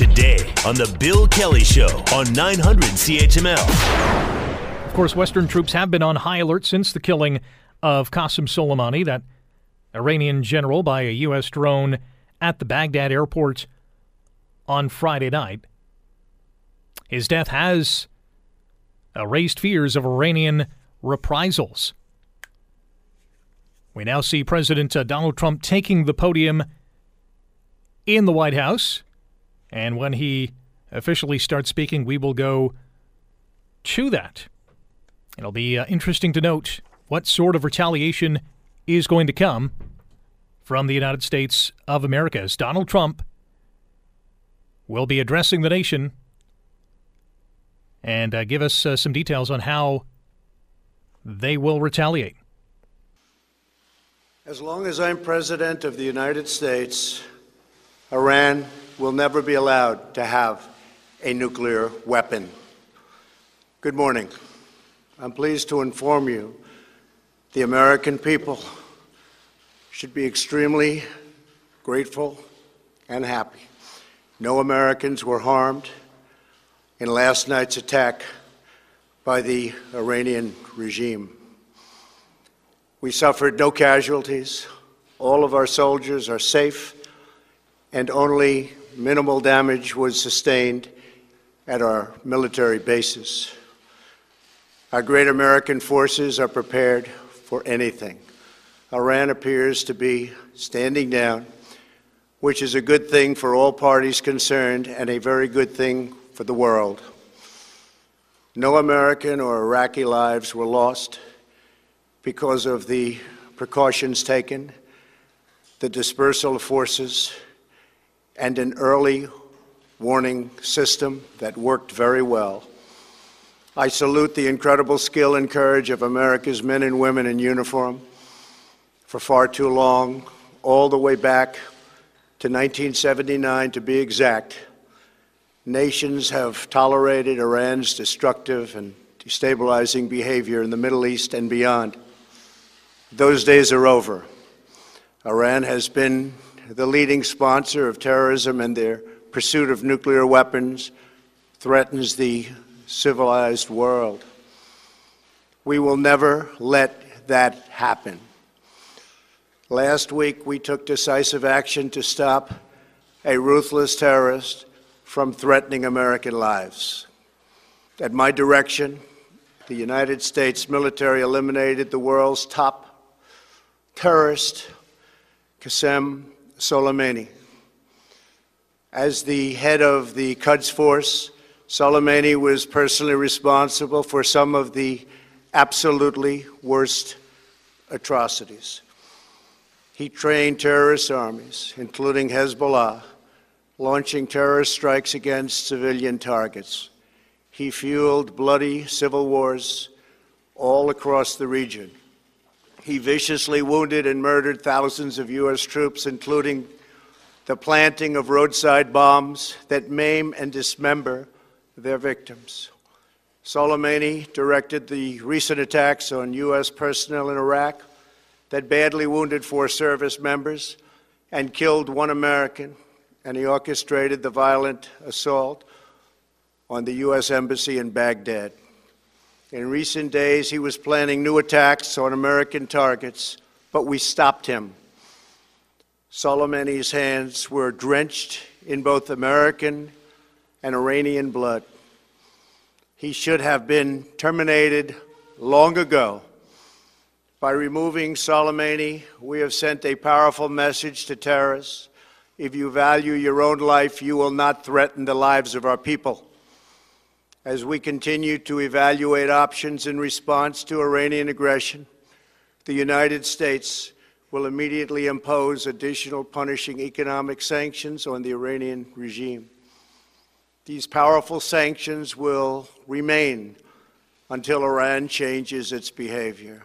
today on The Bill Kelly Show on 900 CHML. Of course, Western troops have been on high alert since the killing of Qasem Soleimani, that Iranian general, by a U.S. drone at the Baghdad airport on Friday night. His death has raised fears of Iranian reprisals. We now see President uh, Donald Trump taking the podium in the White House. And when he officially starts speaking, we will go to that. It'll be uh, interesting to note what sort of retaliation is going to come from the United States of America as Donald Trump will be addressing the nation and uh, give us uh, some details on how they will retaliate. As long as I'm President of the United States, Iran will never be allowed to have a nuclear weapon. Good morning. I'm pleased to inform you the American people should be extremely grateful and happy. No Americans were harmed in last night's attack by the Iranian regime. We suffered no casualties. All of our soldiers are safe, and only minimal damage was sustained at our military bases. Our great American forces are prepared for anything. Iran appears to be standing down, which is a good thing for all parties concerned and a very good thing for the world. No American or Iraqi lives were lost because of the precautions taken, the dispersal of forces, and an early warning system that worked very well. I salute the incredible skill and courage of America's men and women in uniform. For far too long, all the way back to 1979 to be exact, nations have tolerated Iran's destructive and destabilizing behavior in the Middle East and beyond. Those days are over. Iran has been the leading sponsor of terrorism, and their pursuit of nuclear weapons threatens the civilized world. We will never let that happen. Last week, we took decisive action to stop a ruthless terrorist from threatening American lives. At my direction, the United States military eliminated the world's top terrorist, Qasem Soleimani. As the head of the Quds Force, Soleimani was personally responsible for some of the absolutely worst atrocities. He trained terrorist armies, including Hezbollah, launching terrorist strikes against civilian targets. He fueled bloody civil wars all across the region. He viciously wounded and murdered thousands of U.S. troops, including the planting of roadside bombs that maim and dismember their victims. Soleimani directed the recent attacks on U.S. personnel in Iraq that badly wounded four service members and killed one American, and he orchestrated the violent assault on the U.S. Embassy in Baghdad. In recent days, he was planning new attacks on American targets, but we stopped him. Soleimani's hands were drenched in both American and Iranian blood. He should have been terminated long ago. By removing Soleimani, we have sent a powerful message to terrorists. If you value your own life, you will not threaten the lives of our people. As we continue to evaluate options in response to Iranian aggression, the United States will immediately impose additional punishing economic sanctions on the Iranian regime. These powerful sanctions will remain until Iran changes its behavior.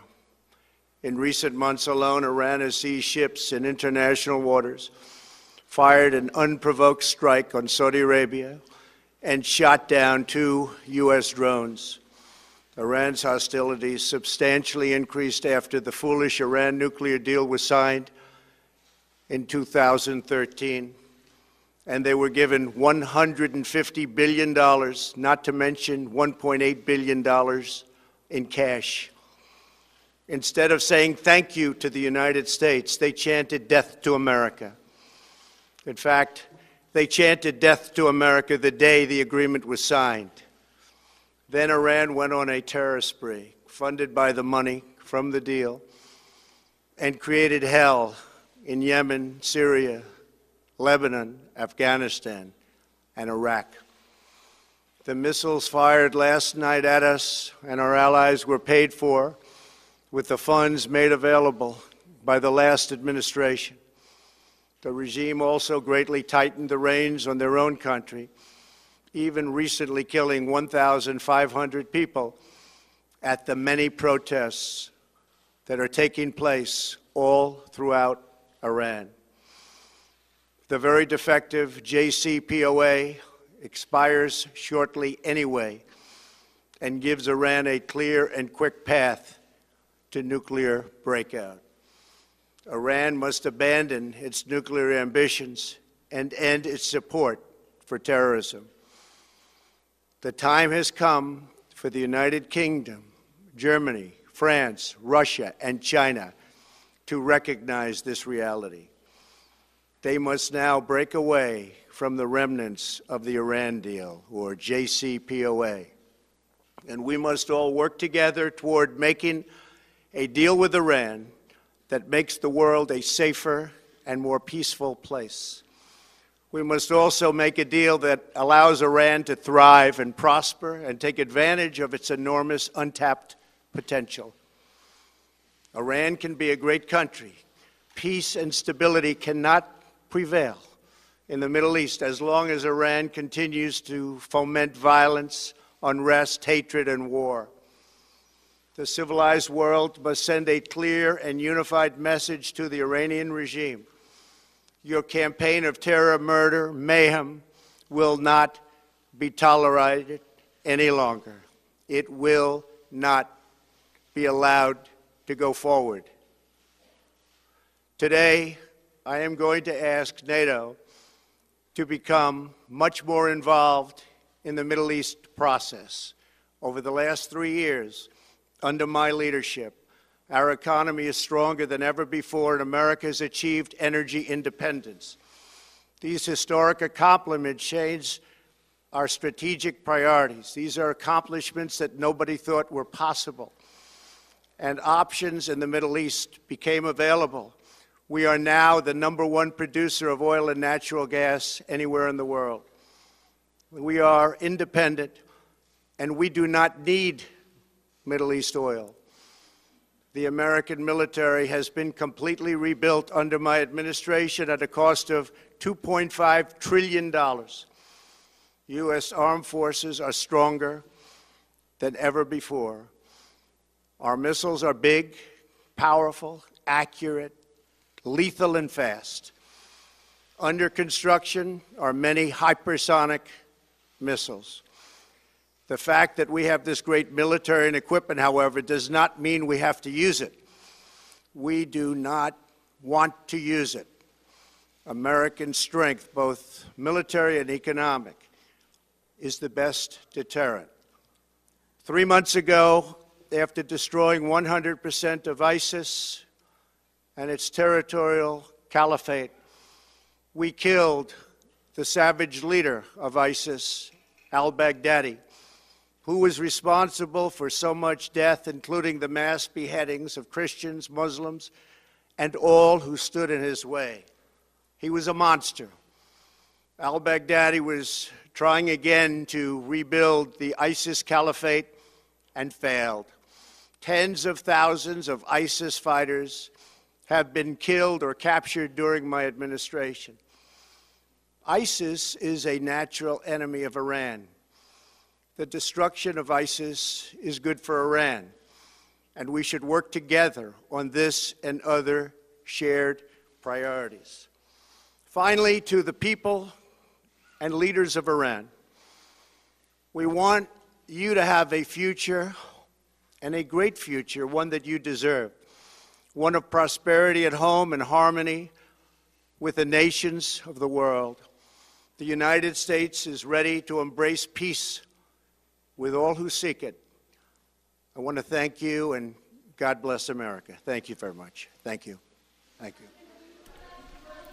In recent months alone, Iran has seized ships in international waters, fired an unprovoked strike on Saudi Arabia, and shot down two U.S. drones. Iran's hostilities substantially increased after the foolish Iran nuclear deal was signed in 2013. and they were given $150 billion, not to mention $1.8 billion in cash. Instead of saying thank you to the United States, they chanted death to America. In fact, they chanted death to America the day the agreement was signed. Then Iran went on a terror spree, funded by the money from the deal, and created hell in Yemen, Syria, Lebanon, Afghanistan, and Iraq. The missiles fired last night at us and our allies were paid for with the funds made available by the last administration. The regime also greatly tightened the reins on their own country, even recently killing 1,500 people at the many protests that are taking place all throughout Iran. The very defective JCPOA expires shortly anyway and gives Iran a clear and quick path to nuclear breakout. Iran must abandon its nuclear ambitions and end its support for terrorism. The time has come for the United Kingdom, Germany, France, Russia, and China to recognize this reality. They must now break away from the remnants of the Iran deal, or JCPOA. And we must all work together toward making a deal with Iran that makes the world a safer and more peaceful place. We must also make a deal that allows Iran to thrive and prosper and take advantage of its enormous untapped potential. Iran can be a great country. Peace and stability cannot prevail in the Middle East as long as Iran continues to foment violence, unrest, hatred, and war. The civilized world must send a clear and unified message to the Iranian regime. Your campaign of terror, murder, mayhem will not be tolerated any longer. It will not be allowed to go forward. Today, I am going to ask NATO to become much more involved in the Middle East process. Over the last three years, under my leadership, our economy is stronger than ever before, and America has achieved energy independence. These historic accomplishments change our strategic priorities. These are accomplishments that nobody thought were possible and options in the Middle East became available, we are now the number one producer of oil and natural gas anywhere in the world. We are independent, and we do not need Middle East oil. The American military has been completely rebuilt under my administration at a cost of $2.5 trillion. U.S. armed forces are stronger than ever before. Our missiles are big, powerful, accurate, lethal, and fast. Under construction are many hypersonic missiles. The fact that we have this great military and equipment, however, does not mean we have to use it. We do not want to use it. American strength, both military and economic, is the best deterrent. Three months ago, after destroying 100% of ISIS and its territorial caliphate, we killed the savage leader of ISIS, al Baghdadi, who was responsible for so much death, including the mass beheadings of Christians, Muslims, and all who stood in his way. He was a monster. Al Baghdadi was trying again to rebuild the ISIS caliphate and failed. Tens of thousands of ISIS fighters have been killed or captured during my administration. ISIS is a natural enemy of Iran. The destruction of ISIS is good for Iran, and we should work together on this and other shared priorities. Finally, to the people and leaders of Iran, we want you to have a future and a great future, one that you deserve, one of prosperity at home and harmony with the nations of the world. The United States is ready to embrace peace with all who seek it. I want to thank you and God bless America. Thank you very much. Thank you. Thank you.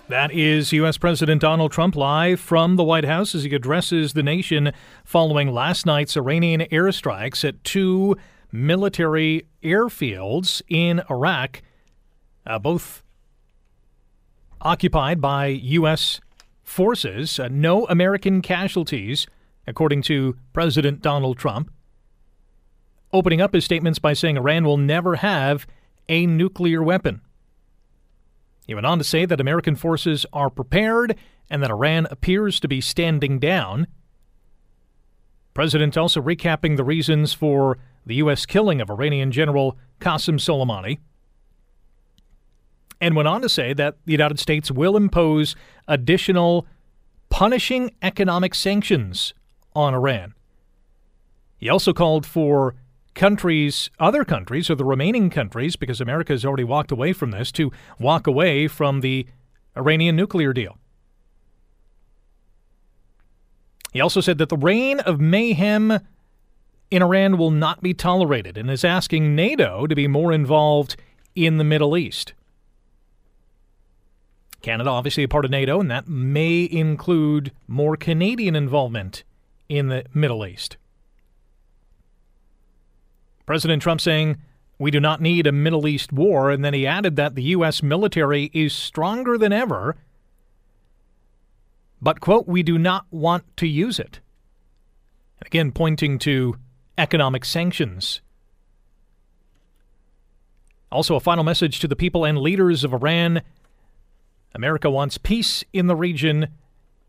That is U.S. President Donald Trump live from the White House as he addresses the nation following last night's Iranian airstrikes at two military airfields in Iraq, uh, both occupied by U.S. forces. Uh, no American casualties, according to President Donald Trump. Opening up his statements by saying Iran will never have a nuclear weapon. He went on to say that American forces are prepared and that Iran appears to be standing down. President also recapping the reasons for the U.S. killing of Iranian General Qasem Soleimani, and went on to say that the United States will impose additional punishing economic sanctions on Iran. He also called for countries, other countries, or the remaining countries, because America has already walked away from this, to walk away from the Iranian nuclear deal. He also said that the reign of mayhem in Iran will not be tolerated and is asking NATO to be more involved in the Middle East. Canada, obviously a part of NATO, and that may include more Canadian involvement in the Middle East. President Trump saying, We do not need a Middle East war. And then he added that the U.S. military is stronger than ever, but, quote, we do not want to use it. Again, pointing to economic sanctions. Also, a final message to the people and leaders of Iran America wants peace in the region,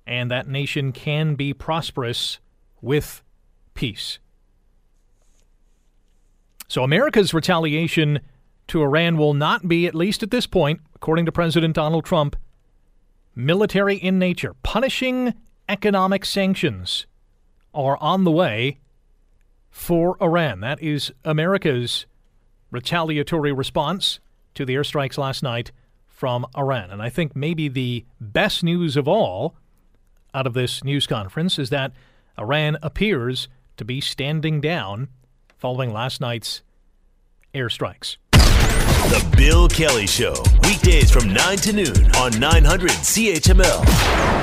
and that nation can be prosperous with peace. So America's retaliation to Iran will not be, at least at this point, according to President Donald Trump, military in nature. Punishing economic sanctions are on the way for Iran. That is America's retaliatory response to the airstrikes last night from Iran. And I think maybe the best news of all out of this news conference is that Iran appears to be standing down following last night's airstrikes. The Bill Kelly Show, weekdays from 9 to noon on 900 CHML.